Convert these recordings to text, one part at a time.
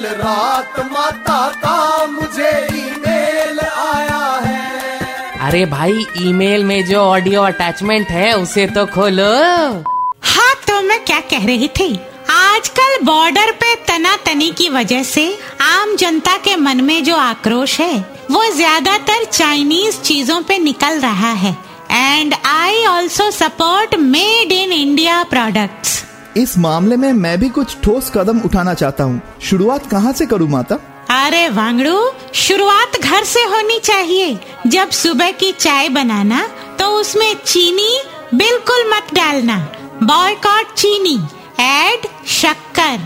कल रात माता का मुझे ईमेल आया है। अरे भाई ईमेल में जो ऑडियो अटैचमेंट है उसे तो खोलो। हाँ तो मैं क्या कह रही थी? आजकल बॉर्डर पे तना तनी की वजह से आम जनता के मन में जो आक्रोश है वो ज़्यादातर चाइनीज़ चीज़ों पे निकल रहा है। And I also support made in India products इस मामले में मैं भी कुछ ठोस कदम उठाना चाहता हूँ। शुरुआत कहाँ से करूँ, माता? अरे वांगड़ू, शुरुआत घर से होनी चाहिए। जब सुबह की चाय बनाना तो उसमें चीनी बिल्कुल मत डालना। बॉयकॉट चीनी, ऐड शक्कर।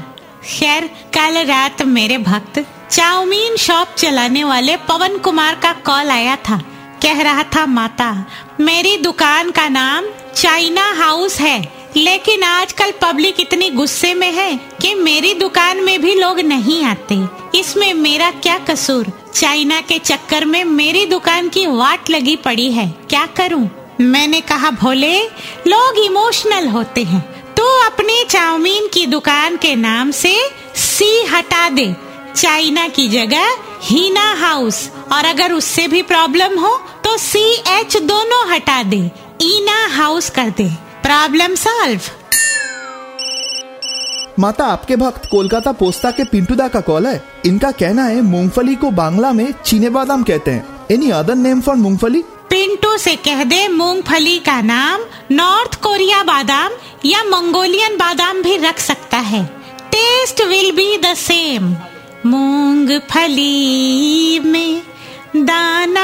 खैर, कल रात मेरे भक्त चाउमीन शॉप चलाने वाले पवन कुमार का कॉल आया था। कह रहा था, माता, मेरी दुकान का नाम चाइना हाउस है। लेकिन आजकल पब्लिक इतनी गुस्से में है कि मेरी दुकान में भी लोग नहीं आते। इसमें मेरा क्या कसूर? चाइना के चक्कर में मेरी दुकान की वाट लगी पड़ी है। क्या करूँ? मैंने कहा, भोले, लोग इमोशनल होते हैं। तो अपने चाउमीन की दुकान के नाम से सी हटा दे। चाइना की जगह हीना हाउस। और अगर उससे भी प्रॉब्लम हो तो सी एच दोनों हटा दे। ईना हाउस कर दे। प्रॉब्लम सॉल्व माता आपके भक्त कोलकाता पोस्ता के पिंटूदा का कॉल है। इनका कहना है मूंगफली को बांग्ला में चीने बादाम कहते हैं। एनी अदर नेम फॉर मूंगफली? पिंटू से कह दे मूंगफली का नाम। नॉर्थ कोरिया बादाम या मंगोलियन बादाम भी रख सकता है। Taste will be the same मूंगफली में दाना